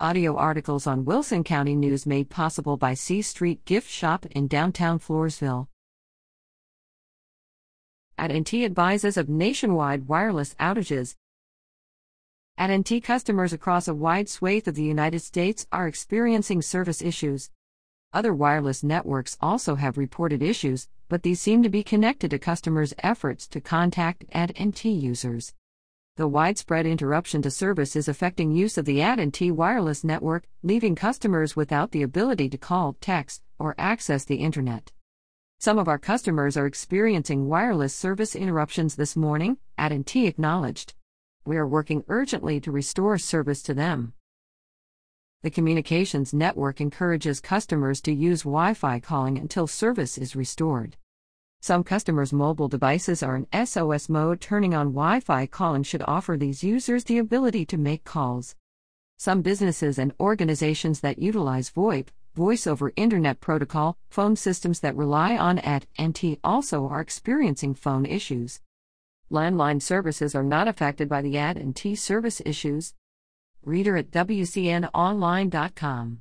Audio articles on Wilson County News made possible by C Street Gift Shop in downtown Floresville. AT&T advises of nationwide wireless outages. AT&T customers across a wide swathe of the United States are experiencing service issues. Other wireless networks also have reported issues, but these seem to be connected to customers' efforts to contact AT&T users. The widespread interruption to service is affecting use of the AT&T wireless network, leaving customers without the ability to call, text, or access the internet. Some of our customers are experiencing wireless service interruptions this morning, AT&T acknowledged. We are working urgently to restore service to them. The communications network encourages customers to use Wi-Fi calling until service is restored. Some customers' mobile devices are in SOS mode. Turning on Wi Fi calling should offer these users the ability to make calls. Some businesses and organizations that utilize VoIP, Voice over Internet Protocol, phone systems that rely on AT&T also are experiencing phone issues. Landline services are not affected by the AT&T service issues. Reader at WCNOnline.com